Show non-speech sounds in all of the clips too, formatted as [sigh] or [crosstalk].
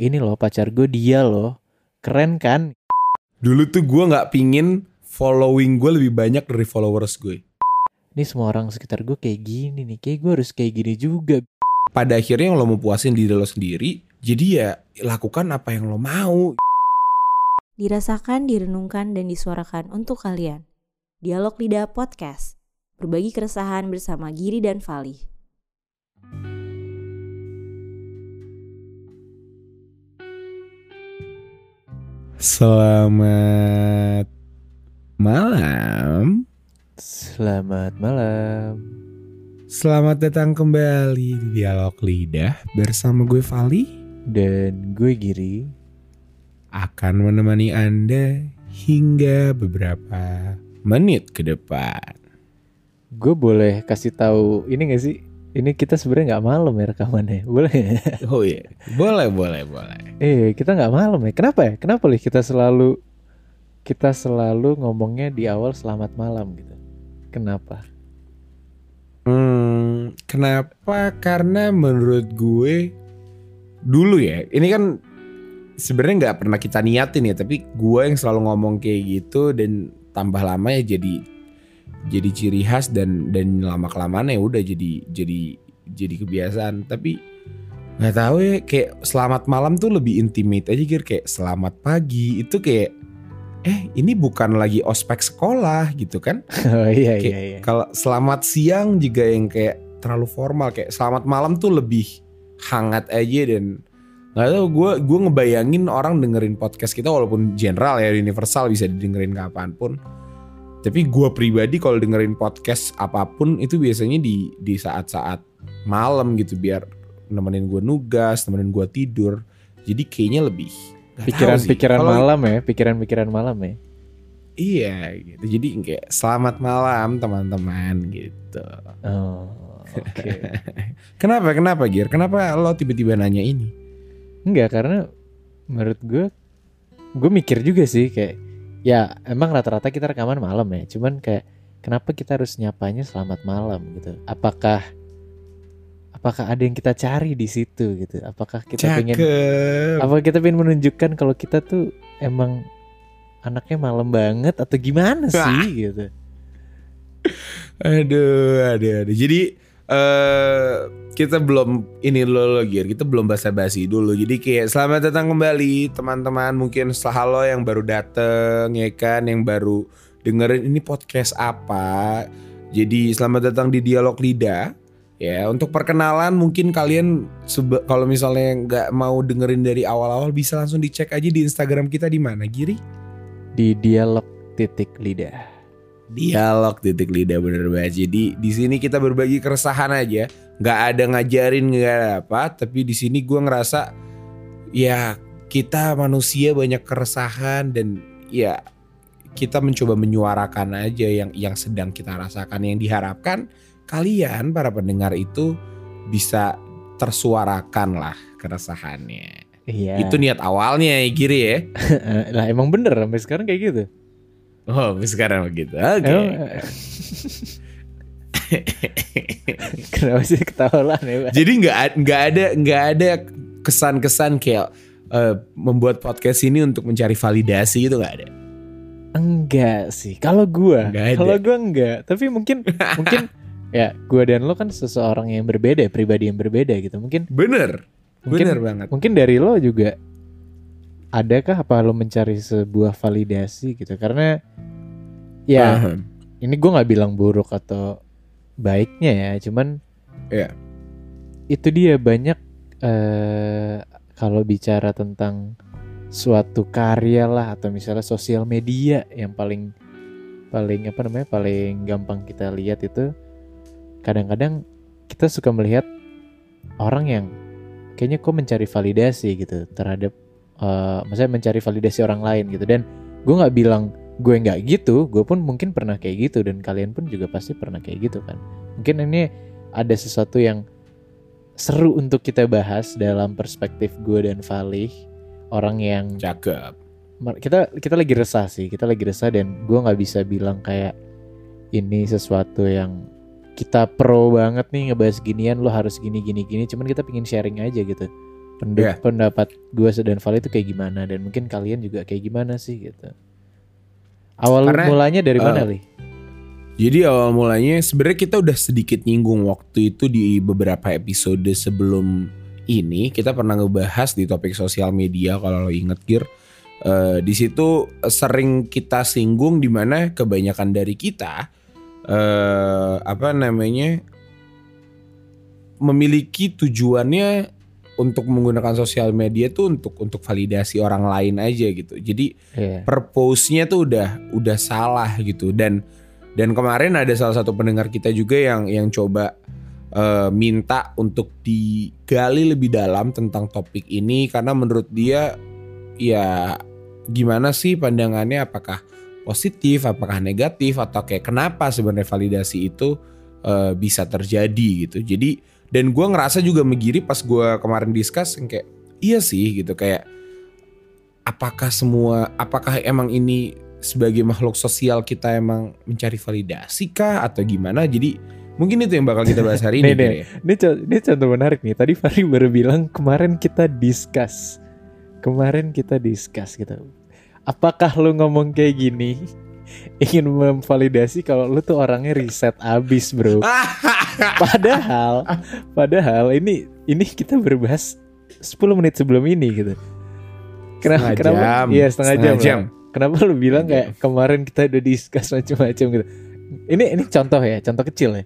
ini loh pacar gue dia loh keren kan Dulu tuh gue nggak pingin following gue lebih banyak dari followers gue. ini semua orang sekitar gue kayak gini nih kayak gue harus kayak gini juga Pada akhirnya yang lo mau puasin diri lo sendiri, jadi ya lakukan apa yang lo mau. Dirasakan, direnungkan, dan disuarakan untuk kalian. Dialog Lidah Podcast. Berbagi keresahan bersama Giri dan Fali. Selamat malam. selamat malam Selamat datang kembali di Dialog Lidah bersama gue Vali dan gue Giri akan menemani Anda hingga beberapa menit ke depan. gue boleh kasih tahu ini gak sih ini kita sebenarnya nggak malam ya rekamannya. Boleh Oh iya, boleh boleh boleh. eh kita nggak malam ya. Kenapa ya? Kenapa nih kita selalu kita selalu ngomongnya di awal selamat malam gitu? Kenapa? Hmm, kenapa? Karena menurut gue dulu ya, ini kan sebenarnya nggak pernah kita niatin ya, tapi gue yang selalu ngomong kayak gitu dan tambah lama ya jadi jadi ciri khas dan dan lama kelamaan ya udah jadi jadi jadi kebiasaan. Tapi nggak tahu ya, kayak selamat malam tuh lebih intimate aja gitu kayak selamat pagi itu kayak eh ini bukan lagi ospek sekolah gitu kan? [laughs] oh iya Kayak iya iya Kalau selamat siang juga yang kayak terlalu formal kayak selamat malam tuh lebih hangat aja dan nggak tahu gue gue ngebayangin orang dengerin podcast kita walaupun general ya universal bisa didengerin kapan pun. Tapi gue pribadi kalau dengerin podcast apa pun itu biasanya di di saat-saat malam gitu biar nemenin gue nugas, nemenin gue tidur. Jadi kayaknya lebih pikiran-pikiran malam ya pikiran-pikiran malam ya Iya gitu. Jadi kayak selamat malam teman-teman gitu. oh oke [laughs] Kenapa? Kenapa Gir? Kenapa lo tiba-tiba nanya ini? Enggak karena menurut gue gue mikir juga sih kayak ya emang rata-rata kita rekaman malam ya. Cuman kayak kenapa kita harus nyapanya selamat malam gitu? Apakah apakah ada yang kita cari di situ gitu? Apakah kita pengen Cakep. apa kita pengen menunjukkan kalau kita tuh emang anaknya malam banget atau gimana sih gitu? [laughs] Aduh, aduh, aduh. Jadi eh kita belum ini lo Gir, kita belum basa-basi dulu. Jadi kayak selamat datang kembali teman-teman. Mungkin setelah lo yang baru dateng ya kan, yang baru dengerin ini podcast apa. Jadi selamat datang di Dialog Lidah. Ya, untuk perkenalan mungkin kalian kalau misalnya nggak mau dengerin dari awal-awal bisa langsung dicek aja di Instagram kita di mana, Giri? di dialog titik lidah Dialog titik lidah bener banget. Jadi di sini kita berbagi keresahan aja, nggak ada ngajarin nggak ada apa. Tapi di sini gue ngerasa ya kita manusia banyak keresahan dan ya kita mencoba menyuarakan aja yang yang sedang kita rasakan. Yang diharapkan kalian para pendengar itu bisa tersuarakan lah keresahannya. iya Itu niat awalnya ya Giri ya. [laughs] lah emang bener sampai sekarang kayak gitu Oh sekarang begitu. Oke. Emang, [laughs] Kenapa sih ketawa lah nih? Jadi nggak nggak ada nggak ada kesan-kesan kayak eh, membuat podcast ini untuk mencari validasi itu nggak ada. Enggak sih. Kalau gua, kalau gua enggak. Tapi mungkin mungkin [laughs] ya gua dan lo kan seseorang yang berbeda, pribadi yang berbeda gitu. Mungkin Bener, mungkin bener banget. mungkin dari lo juga adakah apa lo mencari sebuah validasi gitu? Karena ya Paham. ini gua nggak bilang buruk atau baiknya ya, cuman Iya. itu dia banyak eh kalau bicara tentang suatu karya lah atau misalnya sosial media yang paling paling apa namanya paling gampang kita lihat itu kadang-kadang kita suka melihat orang yang kayaknya kok mencari validasi gitu terhadap eh maksudnya mencari validasi orang lain gitu. Dan gue nggak bilang gue nggak gitu gue pun mungkin pernah kayak gitu dan kalian pun juga pasti pernah kayak gitu kan. Mungkin ini ada sesuatu yang seru untuk kita bahas dalam perspektif gue dan Valih orang yang Cakep. kita kita lagi resah sih kita lagi resah dan gue nggak bisa bilang kayak ini sesuatu yang kita pro banget nih ngebahas ginian lo harus gini gini gini. Cuman kita pingin sharing aja gitu Pend- Iya. pendapat gue dan Vali itu kayak gimana dan mungkin kalian juga kayak gimana sih gitu. Awal Karena, mulanya dari mana eh, Li? Jadi awal mulanya sebenarnya kita udah sedikit nyinggung waktu itu di beberapa episode sebelum ini kita pernah ngebahas di topik sosial media kalau lo inget Gir. Eh, di situ sering kita singgung di mana kebanyakan dari kita eh apa namanya memiliki tujuannya untuk menggunakan sosial media tuh untuk untuk validasi orang lain aja gitu. Jadi Iya. purpose-nya tuh udah udah salah gitu. Dan dan kemarin ada salah satu pendengar kita juga yang yang coba eh, minta untuk digali lebih dalam tentang topik ini. Karena menurut dia ya gimana sih pandangannya? Apakah positif apakah negatif? Atau kayak kenapa sebenarnya validasi itu eh, bisa terjadi gitu? Jadi dan gua ngerasa juga megiri pas gua kemarin discuss yang kayak iya sih gitu kayak apakah semua apakah emang ini sebagai makhluk sosial kita emang mencari validasi kah atau gimana jadi mungkin itu yang bakal kita bahas hari [laughs] Nih, ini nih. Gir, ya. Ini, co- ini contoh menarik nih. Tadi Fahri baru bilang kemarin kita discuss. Kemarin kita discuss gitu. Apakah lu ngomong kayak gini [laughs] ingin memvalidasi kalau lu tuh orangnya riset abis, Bro? [laughs] Padahal padahal ini ini kita berbahas 10 menit sebelum ini gitu. Kenapa? Setengah kenapa? jam. Iya, setengah, Setengah jam. jam. lah. Kenapa lu bilang kayak kemarin kita udah discuss macam-macam gitu. Ini ini contoh ya, contoh kecil ya.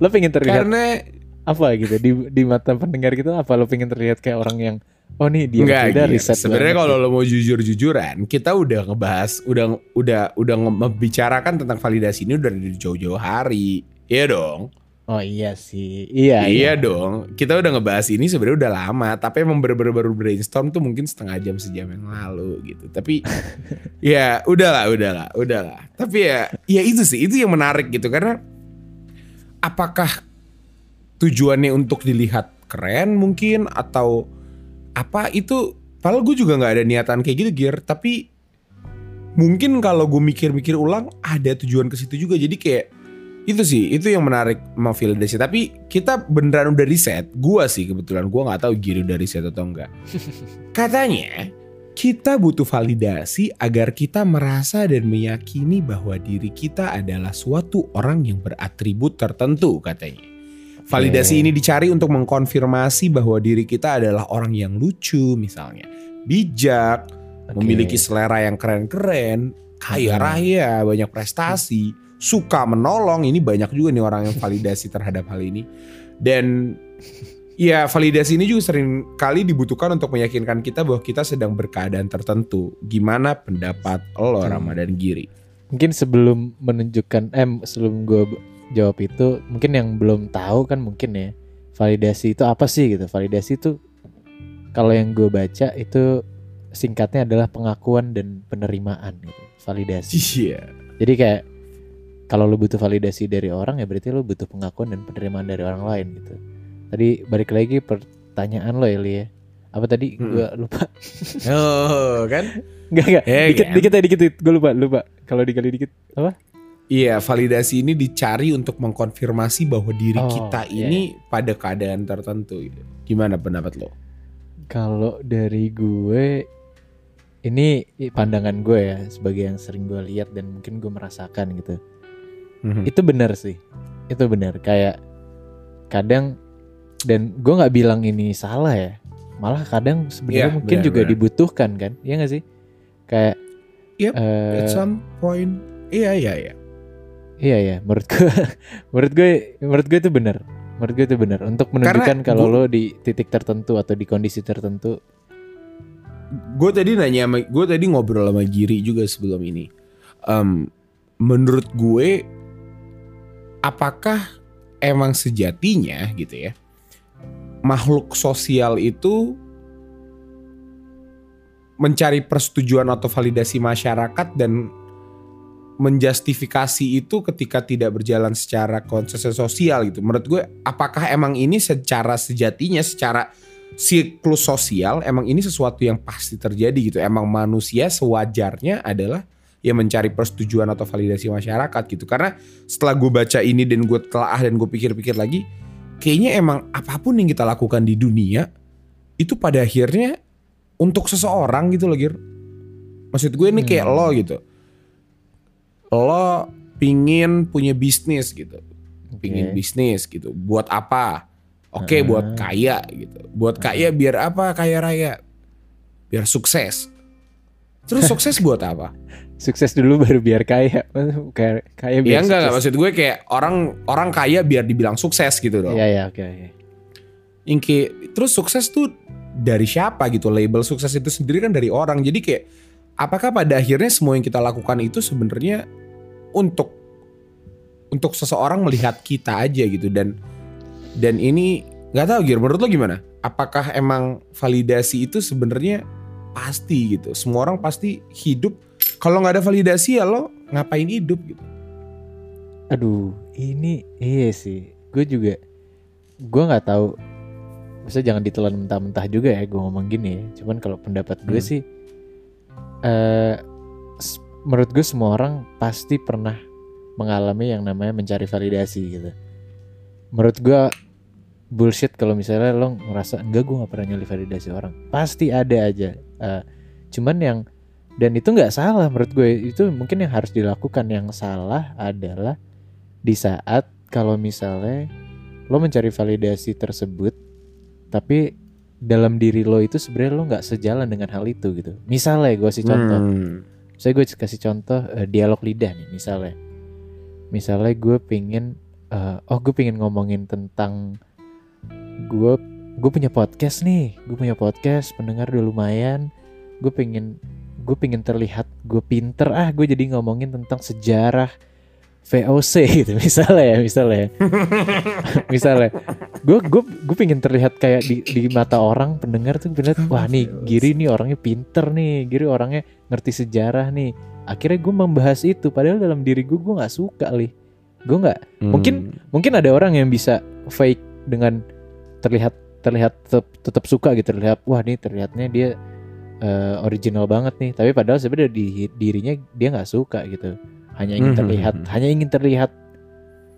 lo pengen terlihat karena apa gitu di di mata pendengar gitu apa lo pengen terlihat kayak orang yang oh nih dia Enggak, udah Gir. riset sebenarnya kalau lo mau jujur-jujuran, kita udah ngebahas, udah udah udah membicarakan tentang validasi ini udah dari jauh-jauh hari. Iya dong. oh iya sih iya Iya dong. Kita udah ngebahas ini sebenarnya udah lama, tapi emang baru-baru baru brainstorm tuh mungkin setengah jam sejam yang lalu gitu. Tapi [laughs] ya udahlah, udahlah, udahlah. Tapi ya ya itu sih, itu yang menarik gitu karena apakah tujuannya untuk dilihat keren mungkin atau apa itu padahal gue juga nggak ada niatan kayak gitu gear. Tapi mungkin kalau gue mikir-mikir ulang ada tujuan ke situ juga. Jadi kayak itu sih itu yang menarik memvalidasi tapi kita beneran udah riset gue sih kebetulan gue nggak tahu Giri udah riset atau enggak [laughs] katanya kita butuh validasi agar kita merasa dan meyakini bahwa diri kita adalah suatu orang yang beratribut tertentu katanya validasi ini dicari untuk mengkonfirmasi bahwa diri kita adalah orang yang lucu misalnya bijak Oke. memiliki selera yang keren-keren, kaya Hmm. raya, banyak prestasi, suka menolong. Ini banyak juga nih orang yang [laughs] validasi terhadap hal ini. Dan ya validasi ini juga sering kali dibutuhkan untuk meyakinkan kita bahwa kita sedang berkeadaan tertentu. Gimana pendapat lo Hmm. Ramadan Giri? mungkin sebelum menunjukkan eh sebelum gue jawab itu mungkin yang belum tahu kan mungkin ya validasi itu apa sih gitu validasi itu kalau yang gue baca itu singkatnya adalah pengakuan dan penerimaan gitu validasi Iya. Jadi kayak kalau lu butuh validasi dari orang ya berarti lu butuh pengakuan dan penerimaan dari orang lain gitu. Tadi balik lagi pertanyaan lo Eli ya. Apa tadi Mm-mm. gua lupa. Oh kan? Enggak enggak. Ya dikit kan? dikit ya dikit gue lupa lupa. Kalau dikali dikit apa? Iya, validasi ini dicari untuk mengkonfirmasi bahwa diri Oh, kita iya, ini pada keadaan tertentu. gitu. Gimana pendapat lo? Kalau dari gue ini pandangan gue ya sebagai yang sering gue lihat dan mungkin gue merasakan gitu. Mhm. itu benar sih itu benar kayak kadang dan gue nggak bilang ini salah ya malah kadang sebenarnya Iya, mungkin benar, juga benar. dibutuhkan kan ya nggak sih kayak Yep, eh, At some point, iya iya iya. Iya ya menurut gue [laughs] menurut gue menurut gue itu benar. Menurut gue itu benar. Untuk menunjukkan kalau lo di titik tertentu atau di kondisi tertentu. Gue tadi nanya, sama- gue tadi ngobrol sama Giri juga sebelum ini. Em, menurut gue, apakah emang sejatinya gitu ya, makhluk sosial itu mencari persetujuan atau validasi masyarakat dan menjustifikasi itu ketika tidak berjalan secara konsensus sosial gitu. Menurut gue, apakah emang ini secara sejatinya, secara siklus sosial, emang ini sesuatu yang pasti terjadi gitu. Emang manusia sewajarnya adalah yang mencari persetujuan atau validasi masyarakat gitu. Karena setelah gue baca ini dan gue telah dan gue pikir-pikir lagi, kayaknya emang apa pun yang kita lakukan di dunia itu pada akhirnya untuk seseorang gitu loh Gir. Maksud gue ini kayak Hmm. lo gitu. Lo pingin punya bisnis gitu. Pingin Oke. bisnis gitu. Buat apa? Oke Ah. buat kaya gitu. Buat kaya biar apa kaya raya? Biar sukses. Terus sukses [laughs] buat apa? Sukses dulu baru biar kaya. Kayak kaya biar Ya enggak enggak maksud gue kayak orang orang kaya biar dibilang sukses gitu loh. Iya ya oke oke. Yang kayak terus sukses tuh dari siapa gitu? Label sukses itu sendiri kan dari orang. Jadi kayak apakah pada akhirnya semua yang kita lakukan itu sebenarnya untuk untuk seseorang melihat kita aja gitu dan dan ini nggak tahu Gir menurut lo gimana? Apakah emang validasi itu sebenarnya pasti gitu? Semua orang pasti hidup kalau nggak ada validasi ya lo ngapain hidup gitu? Aduh, ini iya sih. Gue juga gue nggak tahu. Maksudnya jangan ditelan mentah-mentah juga ya gue ngomong gini ya. Cuman kalau pendapat gue Hmm. sih s- menurut gue semua orang pasti pernah mengalami yang namanya mencari validasi gitu. Menurut gue bullshit kalau misalnya lo ngerasa enggak gue nggak pernah nyari validasi orang. Pasti ada aja. Eh, cuman yang dan itu nggak salah menurut gue itu mungkin yang harus dilakukan yang salah adalah di saat kalau misalnya lo mencari validasi tersebut tapi dalam diri lo itu sebenarnya lo nggak sejalan dengan hal itu gitu. Misalnya gue kasih contoh. Hmm. saya gue kasih contoh eh, dialog lidah nih misalnya. Misalnya gue pingin eh, oh gue pingin ngomongin tentang gue gue punya podcast nih. Gue punya podcast pendengar udah lumayan. Gue pengen gue pengen terlihat gue pinter. Ah gue jadi ngomongin tentang sejarah VOC [laughs] gitu misalnya ya misalnya ya. [laughs] misalnya. Gue gue gue pengen terlihat kayak di di mata orang pendengar tuh bener wah nih Giri nih orangnya pinter nih Giri orangnya ngerti sejarah nih. Akhirnya gue membahas itu padahal dalam diri gue gue nggak suka li. Gue nggak Mungkin- mungkin ada orang yang bisa fake dengan terlihat terlihat tetap, tetap suka gitu terlihat wah nih terlihatnya dia eh, original banget nih. Tapi padahal sebenarnya di dirinya dia nggak suka gitu hanya ingin Mhm. terlihat. hanya ingin terlihat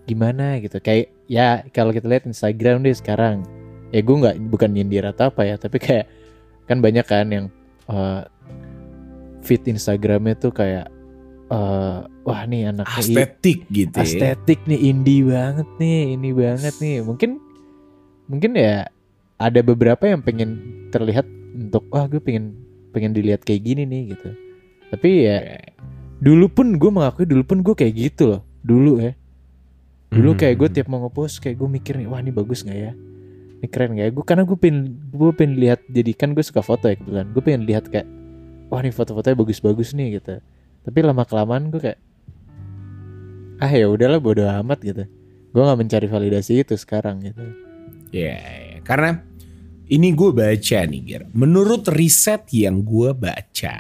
gimana gitu. Kayak ya kalau kita lihat Instagram deh sekarang. Ya gue nggak bukan nyindir atau apa ya tapi kayak kan banyak kan yang eh, feed Instagramnya tuh kayak eh, wah nih anaknya i- estetik gitu ya. estetik nih indie banget nih ini banget nih. Mungkin mungkin ya ada beberapa yang pengen terlihat untuk wah gue pengen pengen dilihat kayak gini nih gitu. Tapi ya dulu pun gue mengakui dulu pun gue kayak gitu loh. Dulu ya. Dulu Hmm. kayak gue tiap mau ngepost kayak gue mikir nih wah ini bagus nggak ya? Ini keren nggak ya? Gue karena gue pengen gue pengen lihat jadi kan gue suka foto ya kebetulan. Gue pengen lihat kayak wah nih foto-fotonya bagus-bagus nih gitu. Tapi lama kelamaan gue kayak ah ya udahlah bodo amat gitu. Gue nggak mencari validasi itu sekarang gitu. Ya, ya. karena ini gue baca nih, Gir. Menurut riset yang gue baca,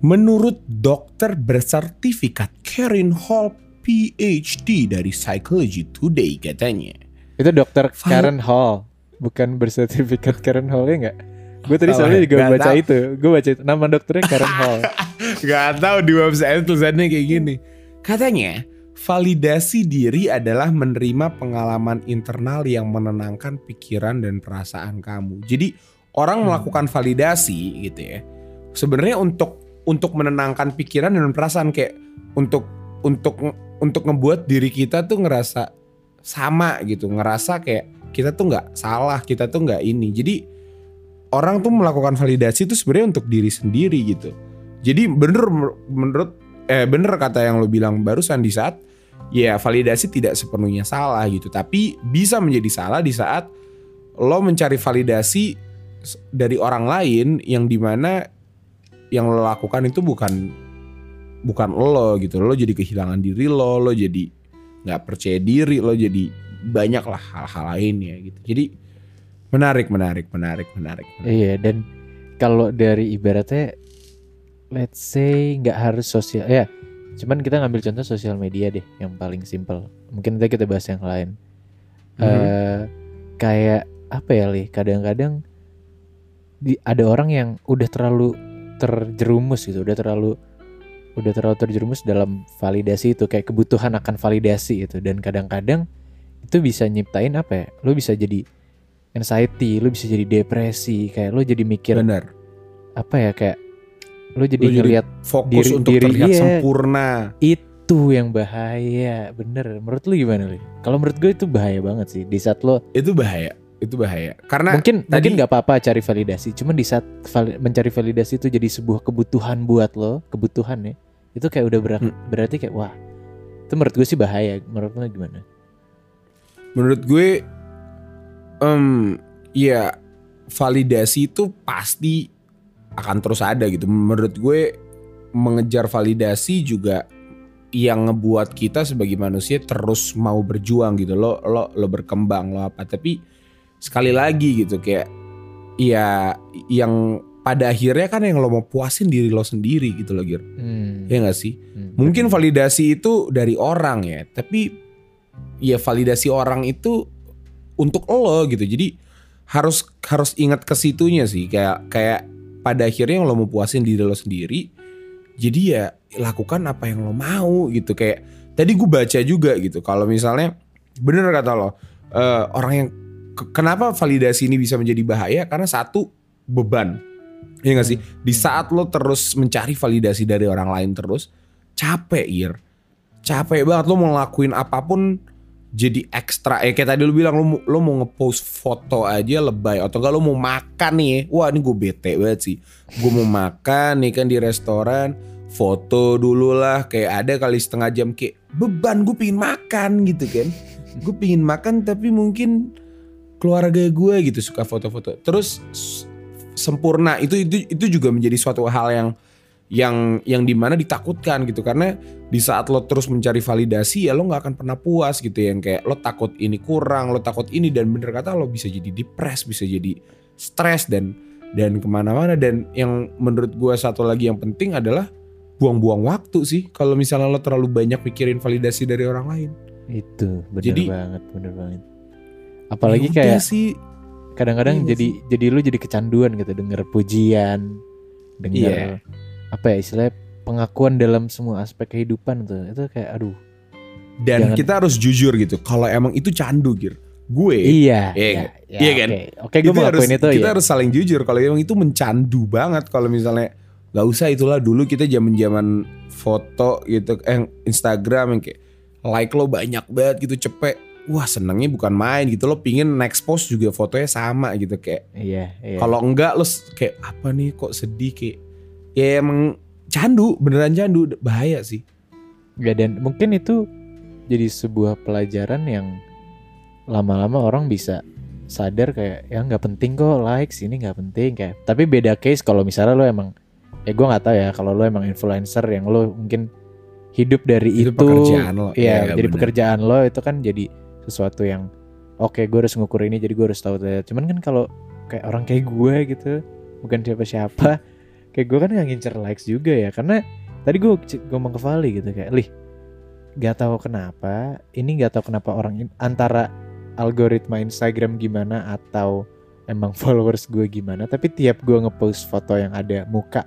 menurut dokter bersertifikat Karen Hall PhD dari Psychology Today katanya. itu dokter Karen Hall bukan bersertifikat Karen Hall ya nggak gue tadi Oh, soalnya juga nggak baca tahu. itu gue baca itu nama dokternya Karen Hall [laughs] Gak tahu di website tulisannya kayak gini. Katanya, validasi diri adalah menerima pengalaman internal yang menenangkan pikiran dan perasaan kamu. Jadi orang Hmm. melakukan validasi gitu ya. Sebenarnya untuk untuk menenangkan pikiran dan perasaan kayak untuk untuk untuk ngebuat diri kita tuh ngerasa sama gitu, ngerasa kayak kita tuh nggak salah, kita tuh nggak ini. Jadi orang tuh melakukan validasi itu sebenarnya untuk diri sendiri gitu. Jadi bener menurut eh bener kata yang lo bilang barusan di saat ya validasi tidak sepenuhnya salah gitu, tapi bisa menjadi salah di saat lo mencari validasi dari orang lain yang di mana yang lo lakukan itu bukan bukan lo gitu, lo jadi kehilangan diri lo, lo jadi nggak percaya diri, lo jadi banyak lah hal-hal lainnya gitu. Jadi menarik, menarik, menarik, menarik. menarik. Iya dan kalau dari ibaratnya let's say nggak harus sosial ya cuman kita ngambil contoh sosial media deh yang paling simple mungkin nanti kita bahas yang lain Mhm. eh kayak apa ya li kadang-kadang di- ada orang yang udah terlalu terjerumus gitu udah terlalu udah terlalu terjerumus dalam validasi itu kayak kebutuhan akan validasi itu dan kadang-kadang itu bisa nyiptain apa ya lo bisa jadi anxiety lo bisa jadi depresi kayak lo jadi mikir Bener. apa ya kayak lo jadi Lo jadi ngeliat Fokus Diri- untuk diri, terlihat iya. sempurna. itu yang bahaya bener menurut lu gimana li kalau menurut gue itu bahaya banget sih di saat lo Itu bahaya. Itu bahaya. Karena mungkin tadi- mungkin nggak apa-apa cari validasi cuman di saat vali- mencari validasi itu jadi sebuah kebutuhan buat lo kebutuhan ya itu kayak udah ber- Hmm. berarti kayak wah itu menurut gue sih bahaya menurut lo gimana menurut gue em ya validasi itu pasti akan terus ada gitu. Menurut gue mengejar validasi juga yang ngebuat kita sebagai manusia terus mau berjuang gitu. Lo lo lo berkembang lo apa tapi sekali lagi gitu kayak ya yang pada akhirnya kan yang lo mau puasin diri lo sendiri gitu loh Gir. Hmm, Ya gak sih? hmm, Mungkin validasi itu dari orang ya, tapi ya validasi orang itu untuk lo gitu. Jadi harus harus ingat ke situnya sih kayak kayak pada akhirnya yang lo mau puasin diri lo sendiri. Jadi ya lakukan apa yang lo mau gitu kayak tadi gue baca juga gitu. Kalau misalnya bener kata lo eh, orang yang kenapa validasi ini bisa menjadi bahaya? Karena satu beban. Iya gak sih? Di saat lo terus mencari validasi dari orang lain terus capek Ir capek banget lo mau ngelakuin apa pun jadi ekstra. Eh kayak tadi lu bilang lo, lo mau ngepost foto aja lebay. Atau enggak lo mau makan nih ya. wah ini gue bete banget sih. Gue mau makan nih kan di restoran. Foto dulu lah. Kayak ada kali setengah jam kayak beban gue pingin makan gitu kan. Gue pingin makan tapi mungkin keluarga gue gitu suka foto-foto. Terus sempurna itu itu itu juga menjadi suatu hal yang yang yang di mana ditakutkan gitu. Karena di saat lo terus mencari validasi ya lo nggak akan pernah puas gitu yang kayak lo takut ini kurang lo takut ini. Dan bener kata lo bisa jadi depres bisa jadi stres dan dan ke mana-mana. Dan yang menurut gua satu lagi yang penting adalah buang-buang waktu sih. Kalau misalnya lo terlalu banyak mikirin validasi dari orang lain. Itu bener Jadi- banget bener banget apalagi Ya udah kayak sih. kadang-kadang Iya jadi jadi lu jadi kecanduan gitu denger pujian denger Iya. apa ya istilahnya pengakuan dalam semua aspek kehidupan tuh. Itu kayak aduh. Dan Jangan- kita harus jujur gitu kalau emang itu candu gir. Gue iya Iya iya kan? iya, Iya kan? oke. Oke gue Itu harus, itu kita ya harus saling jujur. Kalau emang itu mencandu banget kalau misalnya nggak usah itulah dulu kita zaman zaman foto gitu eh Instagram yang kayak like lo banyak banget gitu cepet wah senengnya bukan main gitu lo pingin next post juga fotonya sama gitu kayak iya iya. kalau enggak lo kayak apa nih kok sedih? kayak ya emang candu beneran candu bahaya sih. Ya, dan mungkin itu jadi sebuah pelajaran yang lama-lama orang bisa sadar kayak ya nggak penting kok likes ini nggak penting kayak. Tapi beda case kalau misalnya lo emang ya gue nggak tahu ya kalau lo emang influencer yang lo mungkin hidup dari itu, Itu pekerjaan lo. Iya, Iya, jadi bener. pekerjaan lo itu kan jadi sesuatu yang oke gue harus ngukur ini jadi gue harus tahu cuman kan kalau kayak orang kayak gue gitu bukan siapa-siapa [laughs] kayak gue kan nggak ngincer likes juga ya. Karena tadi gue ngomong ke Vali gitu kayak lih gak tahu kenapa ini gak tahu kenapa orang antara algoritma Instagram gimana atau emang [laughs] followers gue gimana tapi tiap gue ngepost foto yang ada muka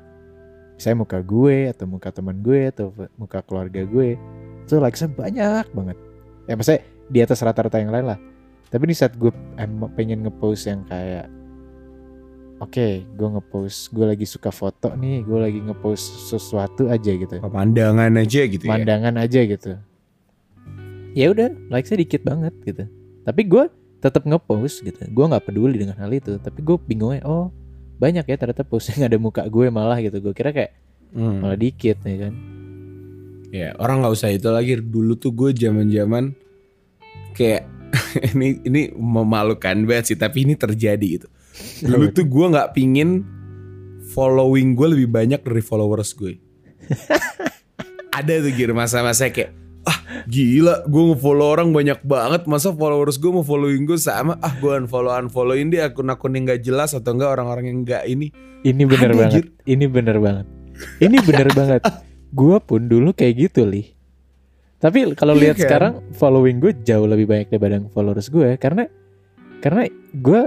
misalnya muka gue atau muka teman gue atau muka keluarga gue itu likesnya banyak banget. Ya maksudnya di atas rata-rata yang lain lah. Tapi di saat gue pengen ngepost yang kayak oke gue ngepost gue lagi suka foto nih gue lagi ngepost sesuatu aja gitu. Pemandangan aja gitu ya? Pandangan aja gitu. Ya udah likesnya dikit banget gitu. Tapi gue tetap ngepost gitu. Gue nggak peduli dengan hal itu. Tapi gue bingungnya oh banyak ya ternyata post yang ada muka gue malah gitu. Gue kira kayak Hmm. malah dikit ya kan? Ya orang nggak usah itu lagi. Dulu tuh gue zaman zaman kayak [laughs] ini ini memalukan banget sih. Tapi ini terjadi gitu. Dulu tuh gue nggak pingin following gue lebih banyak dari followers gue. [laughs] Ada tuh gir masa-masa kayak ah gila gue nge-follow orang banyak banget masa followers gue mau following gue sama ah gue unfollow unfollowin dia akun-akun yang gak jelas atau enggak orang-orang yang enggak ini ini bener banget Jir. ini bener banget ini bener banget [laughs] gue pun dulu kayak gitu lih tapi kalau Iya lihat kan? sekarang following gue jauh lebih banyak daripada followers gue karena karena gue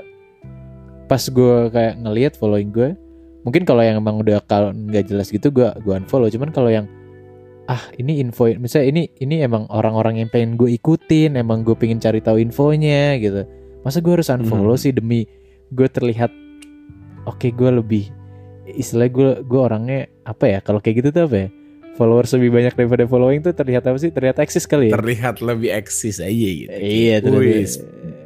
pas gue kayak ngelihat following gue mungkin kalau yang emang udah kalau nggak jelas gitu gue gue unfollow cuman kalau yang ah ini info misalnya ini ini emang orang-orang yang pengen gue ikutin emang gue pengen cari tahu infonya gitu masa gue harus unfollow Mhm. sih demi gue terlihat oke gue lebih istilah gue gue orangnya apa ya kalau kayak gitu tuh apa ya followers lebih banyak daripada following tuh terlihat apa sih terlihat eksis kali ya Terlihat lebih eksis aja gitu. iya tuh Wis,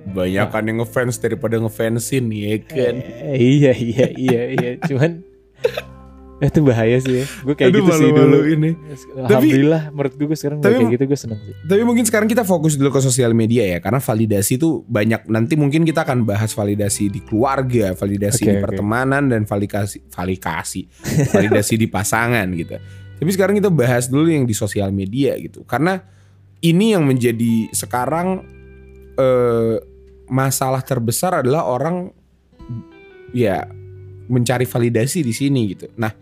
banyak kan yang ngefans daripada ngefansin ya kan. Eh, iya iya iya iya cuman itu bahaya sih ya gue kayak Aduh, gitu sih dulu ini. alhamdulillah menurut gue gue sekarang tapi- kayak gitu gue seneng sih Tapi mungkin sekarang kita fokus dulu ke sosial media ya karena validasi itu banyak nanti mungkin kita akan bahas validasi di keluarga, validasi Oke, di oke. pertemanan dan validasi validasi [laughs] validasi di pasangan gitu. Tapi sekarang kita bahas dulu yang di sosial media gitu. Karena ini yang menjadi sekarang eh, masalah terbesar adalah orang ya mencari validasi di sini gitu. Nah,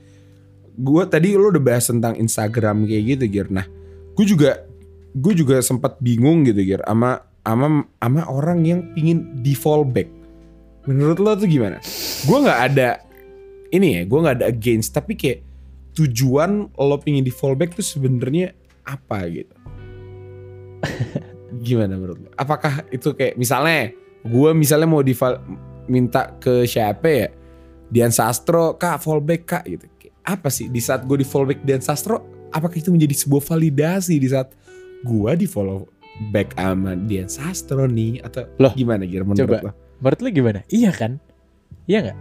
gue tadi lo udah bahas tentang Instagram kayak gitu, Gir. Nah, gue juga gue juga sempat bingung gitu Gir sama sama sama orang yang pingin di fallback. Menurut lo tuh gimana? Gue nggak ada ini ya, gue nggak ada against tapi kayak tujuan lo pingin di fallback tuh sebenarnya apa gitu? [laughs] gimana menurut lo? Apakah itu kayak misalnya gue misalnya mau di minta ke siapa ya? Dian Sastro, kak fallback kak gitu. Apa sih di saat gue di fallback Dian Sastro? Apakah itu menjadi sebuah validasi di saat gue di follow back sama Dian Sastro nih atau Loh, gimana Gir menurut coba. lo? menurut lu gimana iya kan iya nggak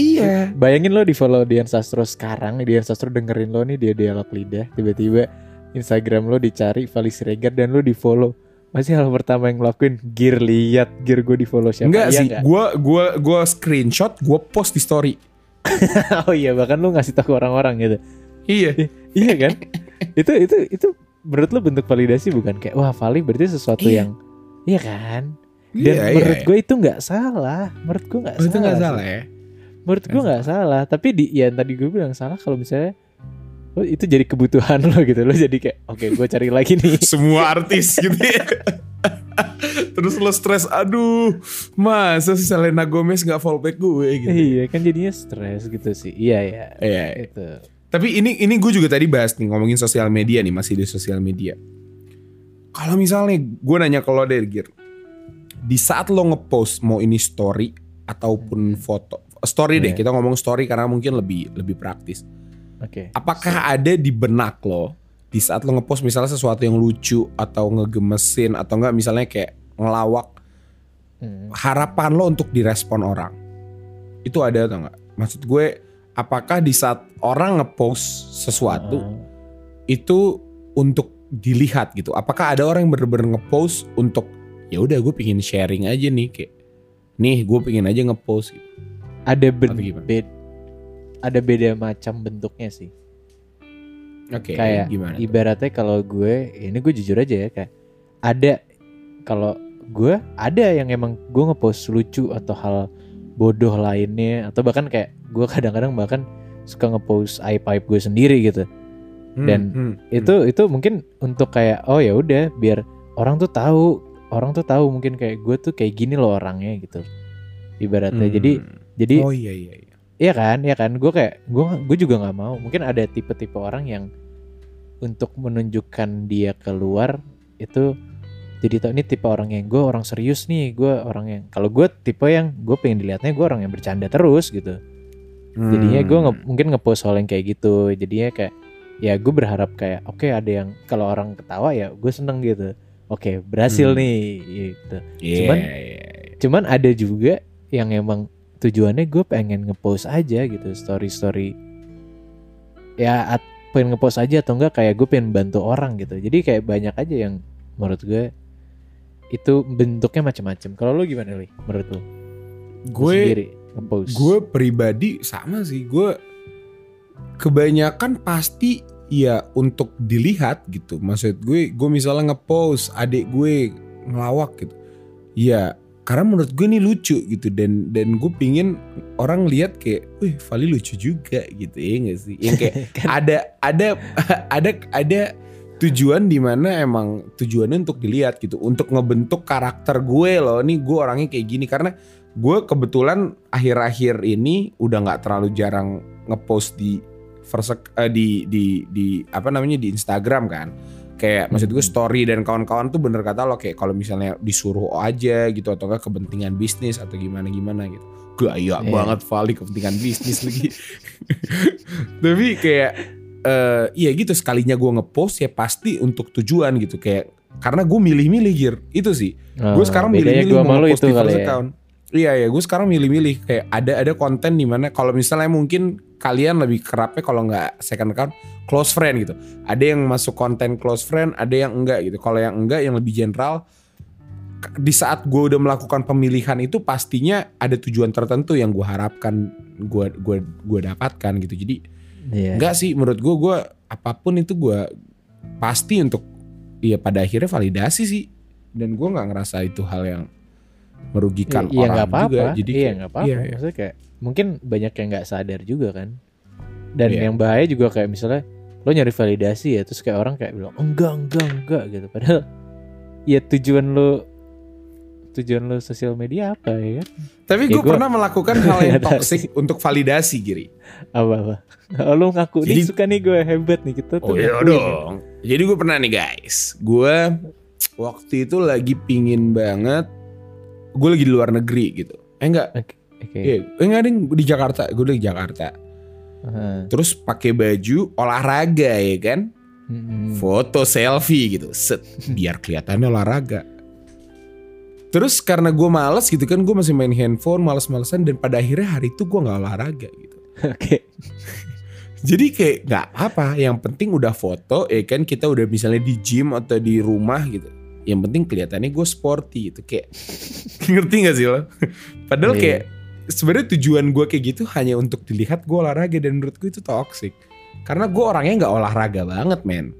Iya. Bayangin lo di follow Dian Sastro sekarang Dian Sastro dengerin lo nih dia dialog lidah tiba-tiba Instagram lo dicari Vali Siregar dan lo di follow masih hal pertama yang ngelakuin gear lihat gear gue di follow siapa Enggak Iya sih, nggak? gua gua screenshot, gua post di story. [laughs] oh iya bahkan lo ngasih tahu ke orang-orang gitu Iya. iya kan itu itu itu menurut lo bentuk validasi bukan kayak wah Vali berarti sesuatu Iya. yang iya kan dan Iya, menurut iya. gue itu nggak salah menurut gue nggak Oh, itu salah nggak salah ya. Menurut gue nggak salah. Tapi di ya tadi gue bilang salah kalau misalnya lo itu jadi kebutuhan [laughs] lo gitu. Lo jadi kayak oke gue cari lagi nih. [laughs] Semua artis gitu ya. [laughs] Terus lo stres, aduh, masa si Selena Gomez nggak fallback gue? gitu. iya kan jadinya stres gitu sih. Iya ya Iya. itu Tapi ini ini gue juga tadi bahas nih ngomongin sosial media nih masih di sosial media. Kalau misalnya gue nanya ke lo deh Gir, di saat lo ngepost mau ini story ataupun foto, story deh Iya. kita ngomong story karena mungkin lebih lebih praktis. oke Apakah ada di benak lo di saat lo ngepost misalnya sesuatu yang lucu atau ngegemesin atau enggak misalnya kayak ngelawak Hmm. harapan lo untuk direspon orang itu ada atau enggak? Maksud gue apakah di saat orang ngepost sesuatu Ah. itu untuk dilihat gitu? Apakah ada orang yang bener-bener ngepost untuk ya udah gue pingin sharing aja nih kayak nih gue pingin aja ngepost gitu. Ada ben- bed- ada beda macam bentuknya sih Oke, kayak gimana? tuh? ibaratnya kalau gue ini gue jujur aja ya kayak ada kalau gue ada yang emang gue ngepost lucu atau hal bodoh lainnya atau bahkan kayak gue kadang-kadang bahkan suka ngepost aib aib gue sendiri gitu Hmm, dan hmm, itu itu mungkin untuk kayak oh ya udah biar orang tuh tahu orang tuh tahu mungkin kayak gue tuh kayak gini loh orangnya gitu ibaratnya hmm. jadi jadi oh iya iya iya. Iya kan, iya kan. Gue kayak gue gue juga nggak mau. Mungkin ada tipe-tipe orang yang untuk menunjukkan dia keluar itu jadi tau ini tipe orang yang gue orang serius nih. Gue orang yang kalau gue tipe yang gue pengen dilihatnya gue orang yang bercanda terus gitu. Jadinya gue Hmm. nge- mungkin ngepost hal yang kayak gitu. Jadinya kayak ya gue berharap kayak oke ada yang kalau orang ketawa ya gue seneng gitu. Oke berhasil Hmm. nih gitu. Iya, Cuman- iya, iya. Cuman ada juga yang emang tujuannya gue pengen ngepost aja gitu story story ya at- pengen ngepost aja atau enggak kayak gue pengen bantu orang gitu. Jadi kayak banyak aja yang menurut gue itu bentuknya macam-macam kalau lu gimana li? Menurut Lu gue sendiri ngepost. gue pribadi sama sih. Gue kebanyakan pasti ya untuk dilihat gitu. Maksud gue gue misalnya ngepost adik gue ngelawak gitu. Ya karena menurut gue ini lucu gitu. Dan dan gue pingin orang lihat kayak wih Vali lucu juga gitu ya gak sih? Yang kayak [laughs] Kan- ada ada [laughs] ada ada tujuan di mana emang tujuannya untuk dilihat gitu untuk ngebentuk karakter gue loh. Nih gue orangnya kayak gini karena gue kebetulan akhir-akhir ini udah nggak terlalu jarang ngepost di versek eh, di di di apa namanya di Instagram kan kayak maksud gue story dan kawan-kawan tuh bener kata lo kayak kalau misalnya disuruh aja gitu atau enggak kepentingan bisnis atau gimana gimana gitu. Gaya Iya. banget Vali kepentingan bisnis lagi. [laughs] Tapi kayak eh iya gitu sekalinya gue ngepost ya pasti untuk tujuan gitu. Kayak karena gue milih-milih gir. Itu sih. Gue Oh, sekarang milih-milih mau ngepost di first ya. account. Iya ya gue sekarang milih-milih. Kayak ada ada konten di mana kalau misalnya mungkin kalian lebih kerapnya kalau nggak second account close friend gitu ada yang masuk konten close friend ada yang enggak gitu kalau yang enggak yang lebih general di saat gue udah melakukan pemilihan itu pastinya ada tujuan tertentu yang gue harapkan gue gue gue dapatkan gitu jadi Iya. Enggak sih menurut gue gue apa pun itu gue pasti untuk ya pada akhirnya validasi sih dan gue nggak ngerasa itu hal yang merugikan Iya orang nggak apa-apa. juga jadi iya nggak apa-apa. iya, iya. Maksudnya kayak mungkin banyak yang nggak sadar juga kan. Dan Iya. yang bahaya juga kayak misalnya lo nyari validasi ya terus kayak orang kayak bilang enggak enggak enggak gitu. Padahal ya tujuan lo tujuan lo sosial media apa ya kan? tapi Ya, gue gua- pernah melakukan hal yang [laughs] toksik untuk validasi Giri Apa apa? Oh, lo ngaku nih Jadi- suka nih gue hebat nih kita tuh. oh iya ngakuin ya. dong jadi gue pernah nih guys gue waktu itu lagi pingin banget gue lagi di luar negeri gitu eh enggak Oke. Oke. Iya, eh, enggak ding di Jakarta. Gue di Jakarta. Aha. terus pakai baju olahraga ya kan? Mm-mm. foto selfie gitu. Set [laughs] biar kelihatannya olahraga. Terus karena gue males gitu kan gue masih main handphone males-malesan dan pada akhirnya hari itu gue nggak olahraga gitu. Oke. [laughs] jadi kayak nggak apa yang penting udah foto ya kan? Kita udah misalnya di gym atau di rumah gitu. Yang penting kelihatannya gue sporty gitu. Kayak [laughs] ngerti gak sih lo? Padahal Iya. kayak sebenarnya tujuan gue kayak gitu hanya untuk dilihat gue olahraga dan menurut gue itu toxic karena gue orangnya nggak olahraga banget men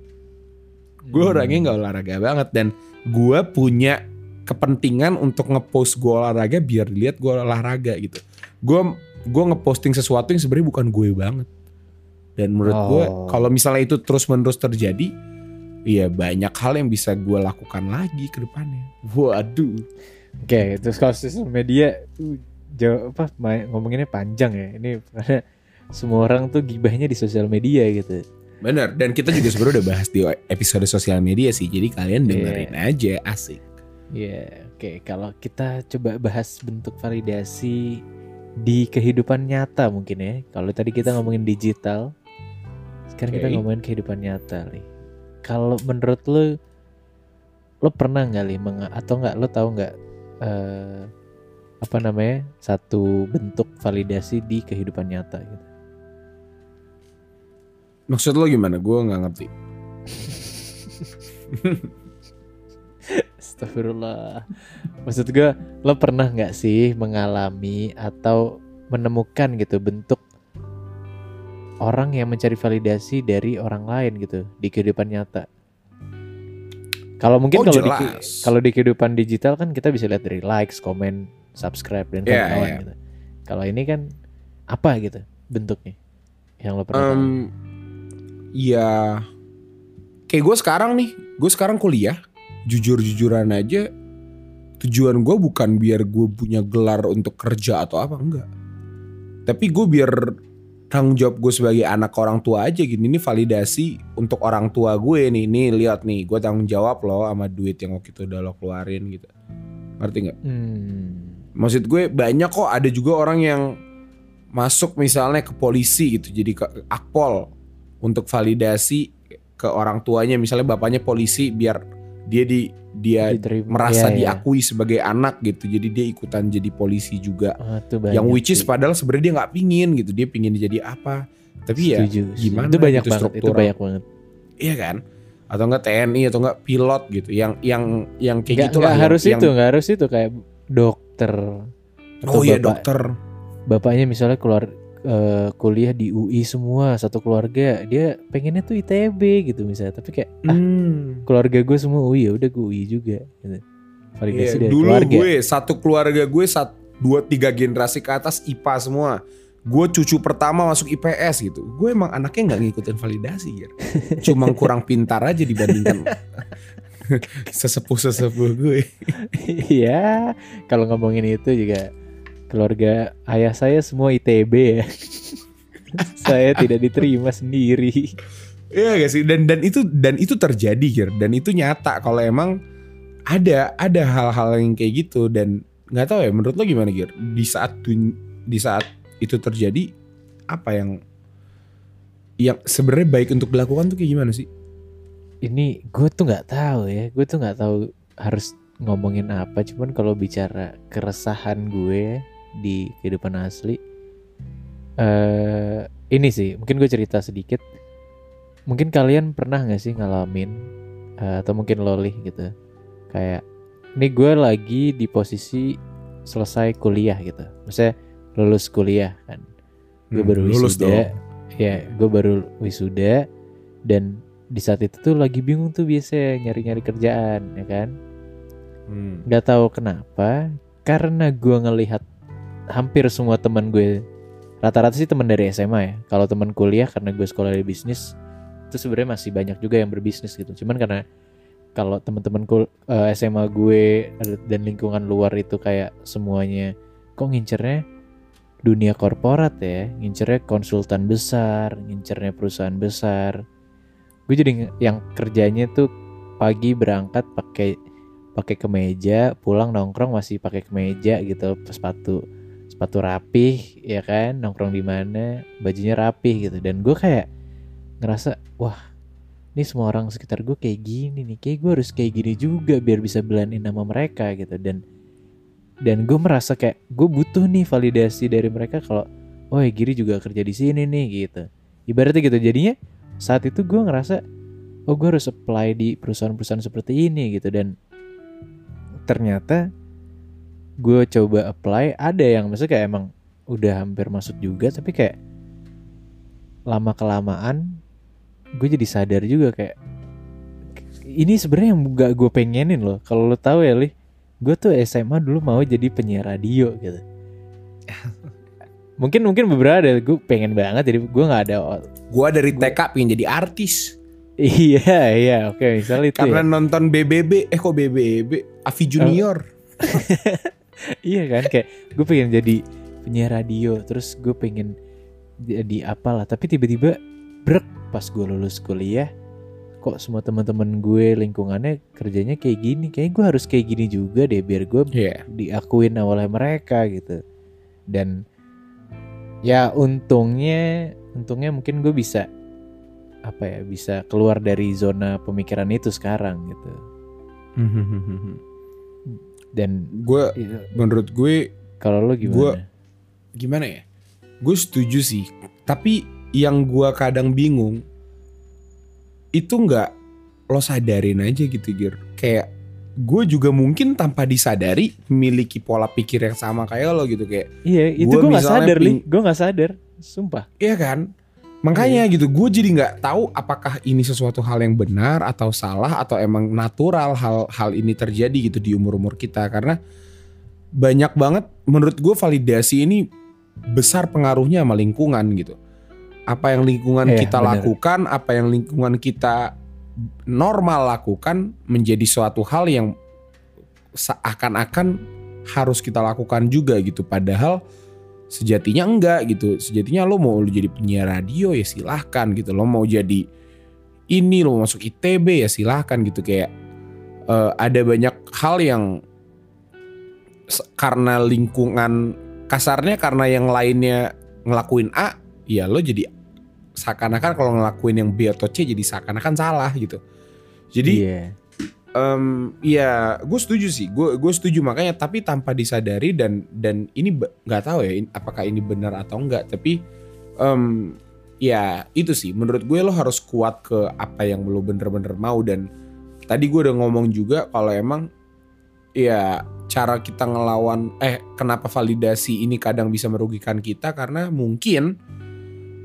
gue Hmm. orangnya nggak olahraga banget dan gue punya kepentingan untuk ngepost gue olahraga biar dilihat gue olahraga gitu gue gue ngeposting sesuatu yang sebenarnya bukan gue banget dan menurut gue Oh. kalau misalnya itu terus menerus terjadi Iya banyak hal yang bisa gue lakukan lagi ke depannya. Waduh. Oke, terus kalau sosial media tuh jauh apa ngomonginnya panjang ya. Ini karena semua orang tuh gibahnya di sosial media gitu. Bener. Dan kita juga sebenarnya udah bahas di episode sosial media sih. Jadi kalian Iya. dengerin aja asik. Iya, oke. Kalau kita coba bahas bentuk validasi di kehidupan nyata mungkin ya. Kalau tadi kita ngomongin digital, sekarang kita Oke. ngomongin kehidupan nyata nih. Kalau menurut lo, lo pernah nggak li menga- atau nggak lo tahu nggak eh, apa namanya satu bentuk validasi di kehidupan nyata gitu? Maksud lo gimana? Gue nggak ngerti. Astagfirullah. Maksud gue, lo pernah nggak sih mengalami atau menemukan gitu bentuk orang yang mencari validasi dari orang lain gitu di kehidupan nyata? Kalau mungkin Oh, kalau di, kalau di kehidupan digital kan kita bisa lihat dari likes, komen, subscribe dan Iya, kawan-kawan iya. gitu. Kalau ini kan apa gitu bentuknya yang lo pernah? Em, ya kayak gue sekarang nih, gue sekarang kuliah, jujur-jujuran aja, tujuan gue bukan biar gue punya gelar untuk kerja atau apa enggak, tapi gue biar tanggung jawab gue sebagai anak orang tua aja gini, ini validasi untuk orang tua gue nih, nih lihat nih, gue tanggung jawab loh sama duit yang waktu itu udah lo keluarin gitu, ngerti nggak? Hmm. Maksud gue banyak kok. Ada juga orang yang masuk misalnya ke polisi gitu jadi ke akpol untuk validasi ke orang tuanya. Misalnya bapaknya polisi biar dia di dia Diterima. merasa Iya, iya. diakui sebagai anak gitu. Jadi dia ikutan jadi polisi juga. Tuh yang which is sih. padahal sebenarnya dia nggak pingin gitu. Dia pingin jadi apa. Tapi ya Setuju, setuju. gimana itu banyak gitu banget itu banyak banget. Iya kan? Atau enggak TNI atau enggak pilot gitu. Yang yang yang kayak gitu nggak lah harus yang, itu nggak harus itu. Kayak dokter oh iya bapak- dokter bapaknya misalnya keluar eh, kuliah di UI semua satu keluarga dia pengennya tuh ITB gitu misalnya tapi kayak ah Hmm. keluarga gue semua UI ya udah gue UI juga gitu. validasi Iya, dari dulu keluarga gue satu keluarga gue sat, dua tiga generasi ke atas IPA semua. Gue cucu pertama masuk IPS gitu. Gue emang anaknya nggak ngikutin validasi ya. [laughs] Cuma kurang pintar aja dibandingkan [laughs] [laughs] sesepuh sesepuh gue. [laughs] Iya kalau ngomongin itu juga keluarga ayah saya semua ITB ya [laughs] saya tidak diterima sendiri. Iya gak sih dan dan itu dan itu terjadi Gir dan itu nyata kalau emang ada ada hal-hal yang kayak gitu dan nggak tahu ya menurut lo gimana Gir di saat di saat itu terjadi apa yang yang sebenarnya baik untuk dilakukan tuh kayak gimana sih? Ini gue tuh nggak tahu ya, gue tuh nggak tahu harus ngomongin apa. Cuman kalau bicara keresahan gue di kehidupan asli, eh ini sih mungkin gue cerita sedikit. Mungkin kalian pernah nggak sih ngalamin eh, atau mungkin lolih gitu, kayak ini gue lagi di posisi selesai kuliah gitu, maksudnya lulus kuliah kan. Gue Hmm, baru lulus wisuda, ya gue baru wisuda dan di saat itu tuh lagi bingung tuh biasa nyari-nyari kerjaan ya kan? Hmm. nggak tahu kenapa karena gua ngelihat hampir semua teman gue rata-rata sih teman dari SMA ya. Kalau teman kuliah karena gue sekolah di bisnis itu sebenarnya masih banyak juga yang berbisnis gitu. Cuman karena kalau teman-teman kul- eh, SMA gue dan lingkungan luar itu kayak semuanya kok ngincernya dunia korporat ya? Ngincernya konsultan besar ngincernya perusahaan besar gue jadi yang kerjanya tuh pagi berangkat pakai pakai kemeja pulang nongkrong masih pakai kemeja gitu sepatu sepatu rapih ya kan? Nongkrong di mana bajunya rapih gitu. Dan gue kayak ngerasa wah ini semua orang sekitar gue kayak gini nih. Kayak gue harus kayak gini juga biar bisa belanin nama mereka gitu. Dan dan gue merasa kayak gue butuh nih validasi dari mereka kalau oh ya Giri juga kerja di sini nih gitu. Ibaratnya gitu. Jadinya saat itu gue ngerasa oh gue harus apply di perusahaan-perusahaan seperti ini gitu. Dan ternyata gue coba apply ada yang maksudnya kayak emang udah hampir masuk juga tapi kayak lama kelamaan gue jadi sadar juga kayak ini sebenarnya yang gak gue pengenin loh. Kalau lo tahu ya li gue tuh SMA dulu mau jadi penyiar radio gitu [laughs] mungkin mungkin beberapa ada gue pengen banget jadi gue nggak ada Gua dari TK pengen jadi artis. Iya iya oke misalnya itu karena ya. nonton BBB eh kok BBB Avi Junior. [laughs] Iya kan kayak gue pengen jadi penyiar radio terus gue pengen jadi apalah. Tapi tiba-tiba brek pas gue lulus kuliah kok semua teman-teman gue lingkungannya kerjanya kayak gini. Kayak gue harus kayak gini juga deh biar gue Iya. diakuin oleh mereka gitu. Dan ya untungnya untungnya mungkin gue bisa apa ya bisa keluar dari zona pemikiran itu sekarang gitu dan Gue iya, menurut gue kalau lo gimana Gua- gimana ya? Gue setuju sih. Tapi yang gua kadang bingung itu nggak lo sadarin aja gitu Gir. Kayak gue juga mungkin tanpa disadari memiliki pola pikir yang sama kayak lo gitu kayak Iya, itu gue nggak sadar, li. ping- Gue nggak sadar, sumpah. Iya kan? Makanya gitu, gue jadi nggak tahu apakah ini sesuatu hal yang benar atau salah atau emang natural hal hal ini terjadi gitu di umur umur kita karena banyak banget menurut gue validasi ini besar pengaruhnya sama lingkungan gitu. Apa yang lingkungan Iya, kita benar. lakukan, apa yang lingkungan kita normal lakukan menjadi suatu hal yang seakan-akan harus kita lakukan juga gitu. Padahal sejatinya enggak gitu. Sejatinya lo mau lo jadi penyiar radio ya silahkan gitu. Lo mau jadi ini lo masuk ITB ya silahkan gitu. Kayak eh, ada banyak hal yang karena lingkungan kasarnya karena yang lainnya ngelakuin A ya lo jadi seakan-akan kalau ngelakuin yang B atau C jadi seakan-akan salah gitu. Jadi Iya. Em, ya gue setuju sih. Gue gue setuju. Makanya tapi tanpa disadari dan dan ini nggak tahu ya apakah ini benar atau enggak tapi em, ya itu sih. Menurut gue lo harus kuat ke apa yang lo bener-bener mau. Dan tadi gue udah ngomong juga kalau emang ya cara kita ngelawan eh kenapa validasi ini kadang bisa merugikan kita. Karena mungkin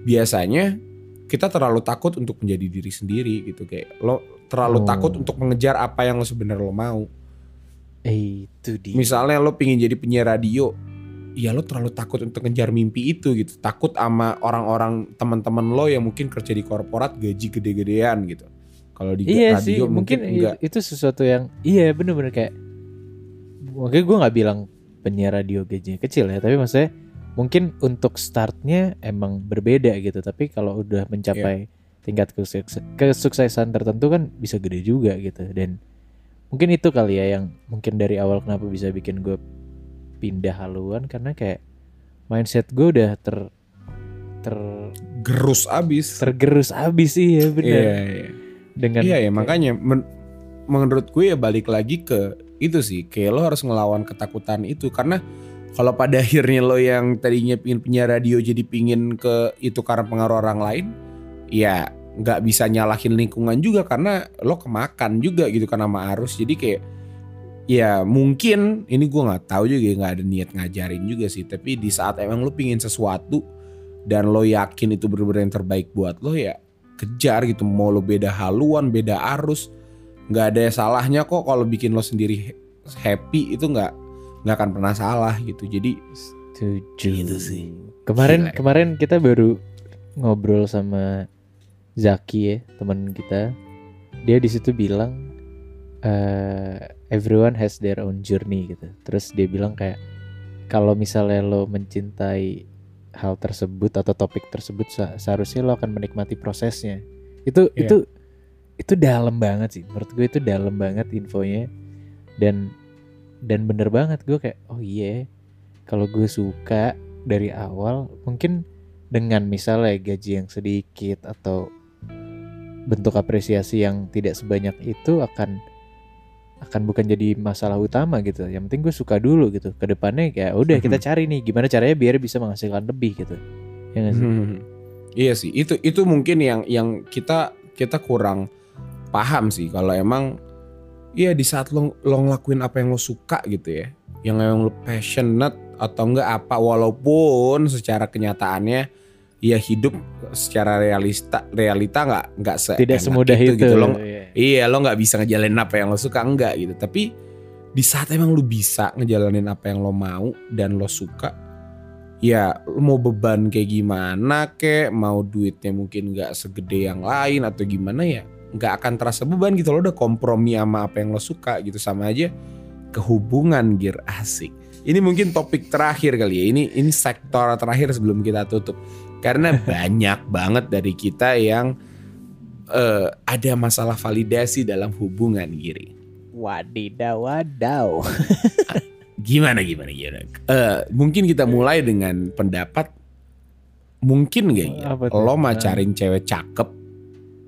biasanya kita terlalu takut untuk menjadi diri sendiri gitu kayak lo terlalu Oh. takut untuk mengejar apa yang lo sebenarnya lo mau. Eh, itu dia. Misalnya lo pingin jadi penyiar radio, ya lo terlalu takut untuk ngejar mimpi itu gitu. Takut sama orang-orang teman-teman lo yang mungkin kerja di korporat gaji gede-gedean gitu. Kalau di iya radio sih, mungkin, mungkin enggak. itu sesuatu yang iya bener-bener kayak makanya gue nggak bilang penyiar radio gajinya kecil ya, tapi maksudnya mungkin untuk startnya emang berbeda gitu tapi kalau udah mencapai tingkat kesukses- kesuksesan tertentu kan bisa gede juga gitu dan mungkin itu kali ya yang mungkin dari awal kenapa bisa bikin gue pindah haluan karena kayak mindset gue udah ter ter Gerus abis. tergerus abis sih ya bener Iya, iya. dengan Iya ya makanya men- menurut gue ya balik lagi ke itu sih kayak lo harus ngelawan ketakutan itu karena kalau pada akhirnya lo yang tadinya pingin punya radio jadi pingin ke itu karena pengaruh orang lain ya nggak bisa nyalahin lingkungan juga karena lo kemakan juga gitu kan sama arus. Jadi kayak ya mungkin ini gue nggak tahu juga nggak ada niat ngajarin juga sih. Tapi di saat emang lo pingin sesuatu dan lo yakin itu bener-bener yang terbaik buat lo ya kejar gitu. Mau lo beda haluan beda arus nggak ada salahnya kok kalau bikin lo sendiri happy. Itu nggak nggak akan pernah salah gitu jadi Setuju. Gitu sih. Kemarin Gila kemarin kita baru ngobrol sama Zaki ya teman kita. Dia di situ bilang eh everyone has their own journey gitu. Terus dia bilang kayak kalau misalnya lo mencintai hal tersebut atau topik tersebut se- seharusnya lo akan menikmati prosesnya. Itu Iya. itu itu dalam banget sih. Menurut gue itu dalam banget infonya dan dan bener banget gue kayak oh iya kalau gue suka dari awal mungkin dengan misalnya gaji yang sedikit atau bentuk apresiasi yang tidak sebanyak itu akan akan bukan jadi masalah utama gitu. Yang penting gue suka dulu gitu. Ke depannya kayak udah kita cari nih gimana caranya biar bisa menghasilkan lebih gitu. Ya nggak sih? Hmm. Iya sih, itu itu mungkin yang yang kita kita kurang paham sih. Kalau emang Iya di saat lo, lo ngelakuin apa yang lo suka gitu ya Yang emang lo passionate atau enggak apa Walaupun secara kenyataannya Ya hidup secara realista realita nggak nggak se tidak semudah itu, gitu. Lo, Iya. Iya lo nggak bisa ngejalanin apa yang lo suka enggak gitu Tapi di saat emang lo bisa ngejalanin apa yang lo mau dan lo suka Ya lo mau beban kayak gimana kek Mau duitnya mungkin nggak segede yang lain atau gimana ya nggak akan terasa beban gitu lo udah kompromi sama apa yang lo suka gitu. Sama aja kehubungan gear asik. Ini mungkin topik terakhir kali ya. Ini ini sektor terakhir sebelum kita tutup. Karena [laughs] banyak banget dari kita yang eh, ada masalah validasi dalam hubungan Giri. Wadidaw wadaw [laughs] gimana gimana gimana Eh, mungkin kita mulai dengan pendapat. Mungkin gak ya Apa tuh? lo macarin cewek cakep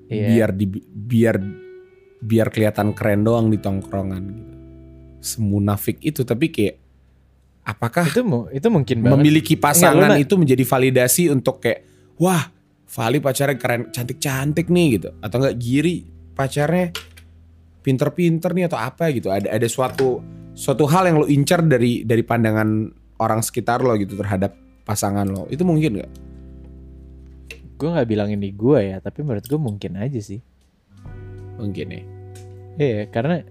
Iya. biar di biar biar kelihatan keren doang di tongkrongan gitu. Semunafik itu tapi kayak apakah itu itu mungkin banget. memiliki pasangan Enggak, itu menjadi validasi untuk kayak wah Vali pacarnya keren cantik-cantik nih gitu. Atau enggak Giri pacarnya pinter-pinter nih atau apa gitu. Ada ada suatu suatu hal yang lo incar dari dari pandangan orang sekitar lo gitu terhadap pasangan lo. Itu mungkin nggak gue nggak bilang ini gue ya tapi menurut gue mungkin aja sih. Mungkin ya. Iya karena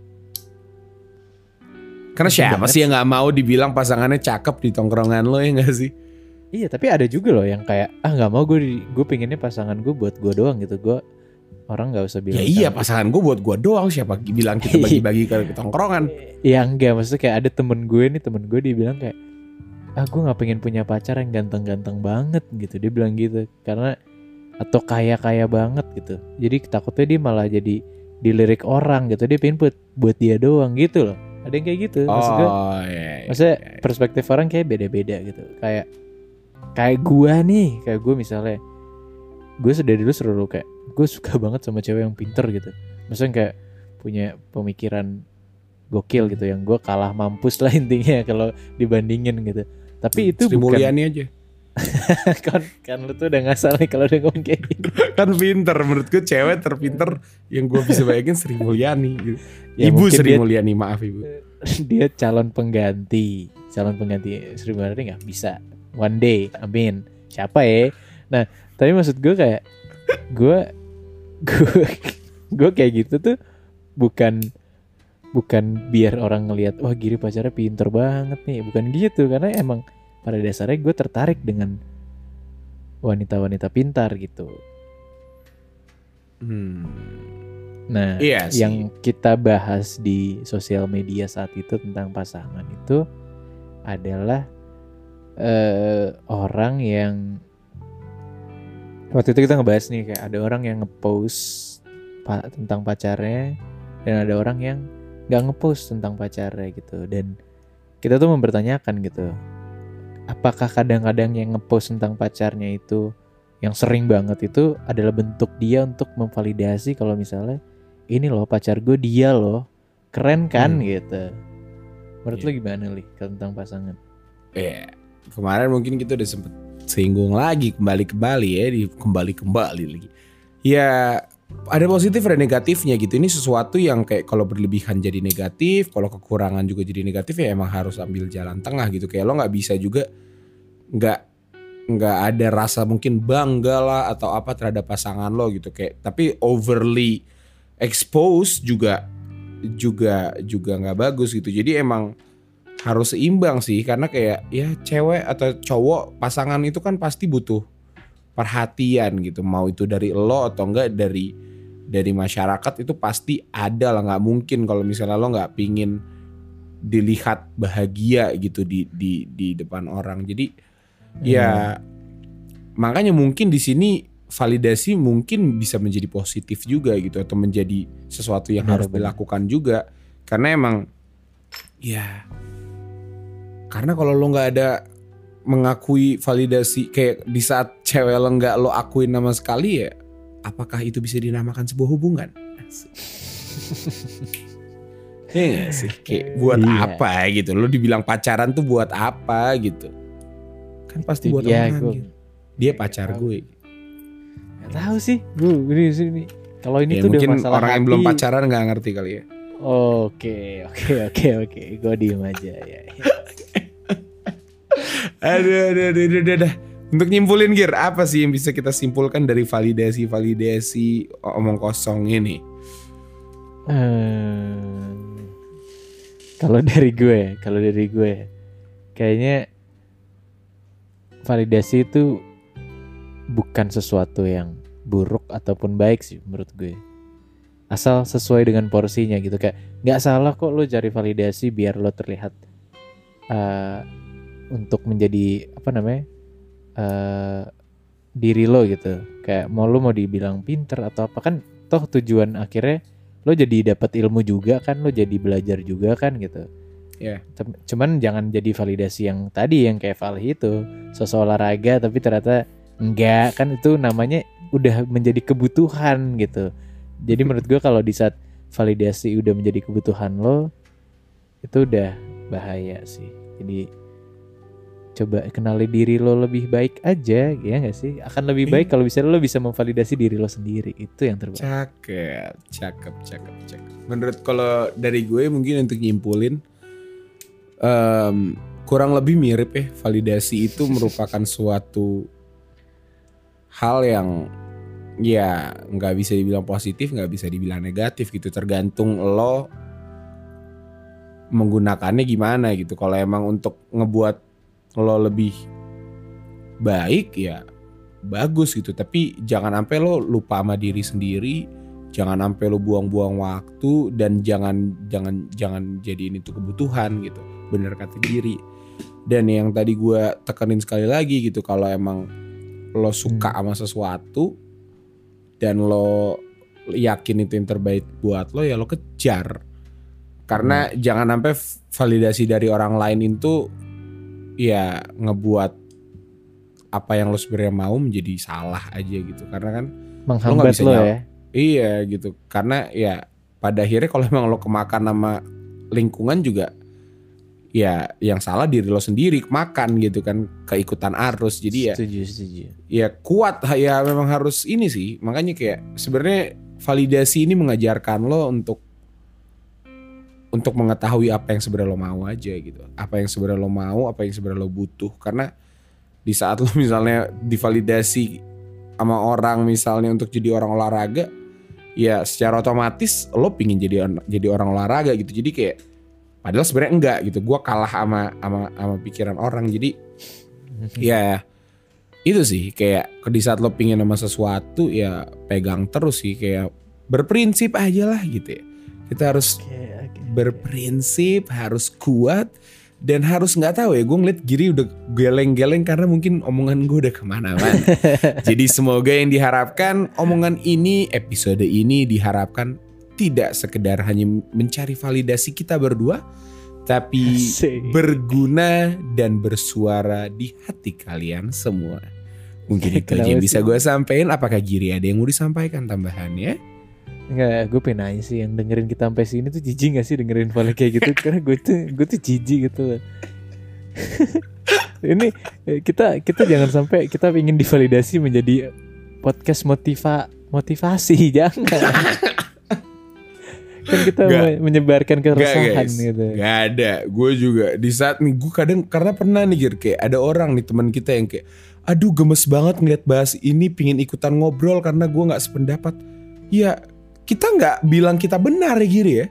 karena Mungkin siapa banget. sih yang nggak mau dibilang pasangannya cakep di tongkrongan lo ya nggak sih? Iya tapi ada juga loh yang kayak ah nggak mau gue gue pengennya pasangan gue buat gue doang gitu. Gue orang nggak usah bilang Ya iya sama- pasangan gue buat gue doang. Siapa bilang kita bagi-bagi ke tongkrongan. ya enggak maksudnya kayak ada temen gue nih temen gue dia bilang kayak ah gue nggak pengen punya pacar yang ganteng-ganteng banget gitu. Dia bilang gitu karena atau kaya-kaya banget gitu. Jadi takutnya dia malah jadi dilirik orang gitu. Dia pengen buat buat dia doang gitu loh. Ada yang kayak gitu maksud gue Oh iya. iya, maksudnya iya. perspektif orang kayak beda-beda gitu. Kayak kayak gua nih. Kayak gue misalnya gue sudah dulu selalu kayak gue suka [laughs] banget sama cewek yang pinter gitu. Maksudnya kayak punya pemikiran gokil gitu yang gue kalah mampus lah [laughs] intinya kalau dibandingin gitu. Tapi itu Sri bukan Mulyani aja. [laughs] kan kan lu tuh udah ngasal nih kalau udah ngomong kayak gini kan pinter menurut gue cewek terpinter yang gue bisa bayangin Sri Mulyani. gitu. Ya, ibu Sri dia- Mulyani maaf ibu. [laughs] dia calon pengganti calon pengganti Sri Mulyani nggak bisa one day amin siapa ya nah tapi maksud gue kayak gue gue [laughs] gue kayak gitu tuh bukan bukan biar orang ngelihat wah Giri pacarnya pinter banget nih bukan gitu karena emang pada dasarnya gue tertarik dengan wanita-wanita pintar gitu Hmm. nah Iya sih. yang kita bahas di sosial media saat itu tentang pasangan itu adalah eh orang yang waktu itu kita ngebahas nih kayak ada orang yang ngepost pa- tentang pacarnya dan ada orang yang nggak ngepost tentang pacarnya gitu dan kita tuh mempertanyakan gitu apakah kadang-kadang yang ngepost tentang pacarnya itu yang sering banget itu adalah bentuk dia untuk memvalidasi kalau misalnya ini loh pacar gue dia loh keren kan Hmm. gitu menurut Iya. lu gimana li tentang pasangan Ya, kemarin mungkin kita udah sempet singgung lagi kembali kembali ya di kembali kembali lagi. Ya ada positif dan negatifnya gitu. Ini sesuatu yang kayak kalau berlebihan jadi negatif, kalau kekurangan juga jadi negatif ya emang harus ambil jalan tengah gitu. Kayak lo nggak bisa juga nggak nggak ada rasa mungkin bangga lah atau apa terhadap pasangan lo gitu kayak tapi overly expose juga juga juga nggak bagus gitu. Jadi emang harus seimbang sih karena kayak ya cewek atau cowok pasangan itu kan pasti butuh perhatian gitu. Mau itu dari lo atau enggak dari dari masyarakat itu pasti ada lah. Nggak mungkin kalau misalnya lo nggak pingin dilihat bahagia gitu di di di depan orang. Jadi ya makanya mungkin di sini validasi mungkin bisa menjadi positif juga gitu atau menjadi sesuatu yang Benar, harus dilakukan juga. Karena emang ya karena kalau lo nggak ada mengakui validasi kayak di saat cewek lo nggak lo akuin sama sekali ya apakah itu bisa dinamakan sebuah hubungan? [laughs] Iya gak sih? Kayak buat Iya. apa gitu? Lo dibilang pacaran tuh buat apa gitu? Kan pasti buat Ya, orang gua- gitu. dia pacar gue. Gak tahu sih. Gue ini sini. Kalau ini ya, tuh udah mungkin masalah orang yang hati. belum pacaran nggak ngerti kali ya. Oke oke oke oke. Gue diem aja. Ya Aduh, aduh, aduh, aduh, aduh, aduh. Untuk nyimpulin Gir, apa sih yang bisa kita simpulkan dari validasi-validasi omong kosong ini? Hmm, kalau dari gue kalau dari gue kayaknya validasi itu bukan sesuatu yang buruk ataupun baik sih menurut gue asal sesuai dengan porsinya gitu kayak nggak salah kok lo cari validasi biar lo terlihat eh, untuk menjadi apa namanya eh, diri lo gitu. Kayak mau lo mau dibilang pinter atau apa kan toh tujuan akhirnya lo jadi dapat ilmu juga kan lo jadi belajar juga kan gitu. Iya. Tem- cuman jangan jadi validasi yang tadi yang kayak Valhi itu sosok olahraga tapi ternyata enggak kan itu namanya udah menjadi kebutuhan gitu. Jadi menurut gue kalau di saat validasi udah menjadi kebutuhan lo itu udah bahaya sih. Jadi coba kenali diri lo lebih baik aja ya nggak sih akan lebih baik kalau bisa lo bisa memvalidasi diri lo sendiri itu yang terbaik Cakep, cakep, cakep, cakep. Menurut kalau dari gue mungkin untuk nyimpulin em, kurang lebih mirip ya. Validasi itu [laughs] merupakan suatu hal yang ya nggak bisa dibilang positif, nggak bisa dibilang negatif gitu. Tergantung lo menggunakannya gimana gitu. Kalau emang untuk ngebuat lo lebih baik ya bagus gitu. Tapi jangan sampai lo lupa sama diri sendiri jangan sampai lo buang-buang waktu dan jangan jangan jangan jadiin itu kebutuhan gitu. Bener kata diri dan yang tadi gue tekenin sekali lagi gitu kalau emang lo suka sama sesuatu dan lo yakin itu yang terbaik buat lo ya lo kejar. Karena jangan sampai validasi dari orang lain itu ya ngebuat apa yang lo sebenarnya mau menjadi salah aja gitu. Karena kan menghambat bisa lo ya? Iya gitu. Karena ya pada akhirnya kalau emang lo kemakan sama lingkungan juga ya yang salah diri lo sendiri kemakan gitu kan keikutan arus. Jadi ya setuju setuju. ya kuat ya memang harus ini sih. Makanya kayak sebenarnya validasi ini mengajarkan lo untuk untuk mengetahui apa yang sebenarnya lo mau aja gitu. Apa yang sebenarnya lo mau apa yang sebenarnya lo butuh. Karena di saat lo [laughs] misalnya divalidasi sama orang misalnya untuk jadi orang olahraga ya secara otomatis lo pingin jadi jadi orang olahraga gitu. Jadi kayak padahal sebenarnya enggak gitu. Gue kalah sama sama sama pikiran orang. Jadi [laughs] ya itu sih. Kayak di saat lo pingin sama sesuatu ya pegang terus sih. Kayak berprinsip aja lah gitu ya. Kita harus oke. Berprinsip harus kuat dan harus nggak tahu ya gue ngeliat Giri udah geleng-geleng karena mungkin omongan gue udah ke mana-mana [laughs] jadi semoga yang diharapkan omongan ini episode ini diharapkan tidak sekedar hanya mencari validasi kita berdua tapi Asik. berguna dan bersuara di hati kalian semua. Mungkin [laughs] itu aja yang bisa gue sampaikan apakah Giri ada yang mau disampaikan tambahannya Enggak, gue pengen nanya sih yang dengerin kita sampai sini tuh jijik gak sih dengerin Vale kayak gitu? [laughs] Karena gue tuh gue tuh jijik gitu. [laughs] Ini eh, kita kita jangan sampai kita ingin divalidasi menjadi podcast motiva motivasi [laughs] jangan. kan kita Nggak. me- menyebarkan keresahan guys. gitu. Gak ada Gue juga di saat nih Gue kadang Karena pernah nih Gir Kayak ada orang nih teman kita yang kayak Aduh gemes banget ngeliat bahas ini Pingin ikutan ngobrol Karena gue gak sependapat Ya kita nggak bilang kita benar ya Giri ya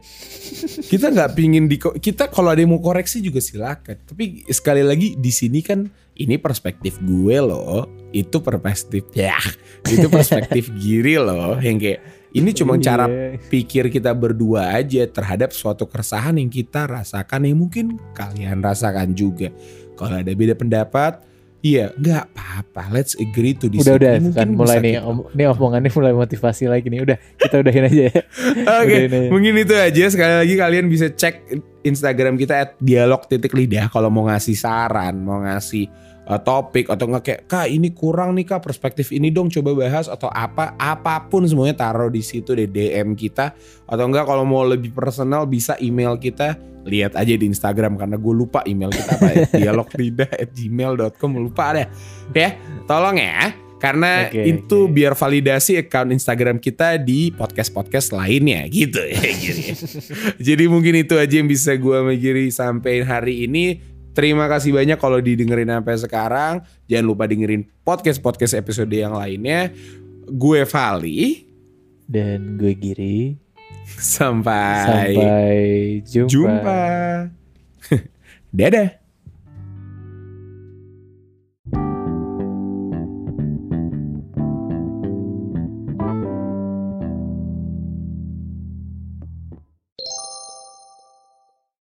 Kita nggak pingin di Kita kalau ada yang mau koreksi juga silakan Tapi sekali lagi di sini kan Ini perspektif gue loh Itu perspektif Ya Itu perspektif [laughs] Giri loh Yang kayak Ini cuma cara Iya. pikir kita berdua aja terhadap suatu keresahan yang kita rasakan yang mungkin kalian rasakan juga. Kalau ada beda pendapat, iya nggak apa-apa. Let's agree to Udah udah disagree. kan mulai nih kita- om, ini omongannya mulai motivasi lagi nih. Udah kita udahin aja ya. [laughs] Oke, aja. mungkin itu aja. Sekali lagi kalian bisa cek Instagram kita at dialog titik lidah kalau mau ngasih saran, mau ngasih uh, topik atau nggak kayak kak ini kurang nih kak perspektif ini dong coba bahas atau apa apa pun semuanya taruh di situ deh DM kita atau enggak kalau mau lebih personal bisa email kita lihat aja di Instagram karena gue lupa email kita apa ya [laughs] dialoglidah at gmail.com lupa deh ya tolong ya karena Oke, itu oke. biar validasi account Instagram kita di podcast-podcast lainnya gitu ya. [laughs] Jadi mungkin itu aja yang bisa gue sama Giri sampai hari ini. Terima kasih banyak kalau didengerin sampai sekarang. Jangan lupa dengerin podcast-podcast episode yang lainnya. Gue Vali. Dan gue Giri. Sampai, Sampai jumpa. jumpa. [laughs] Dadah.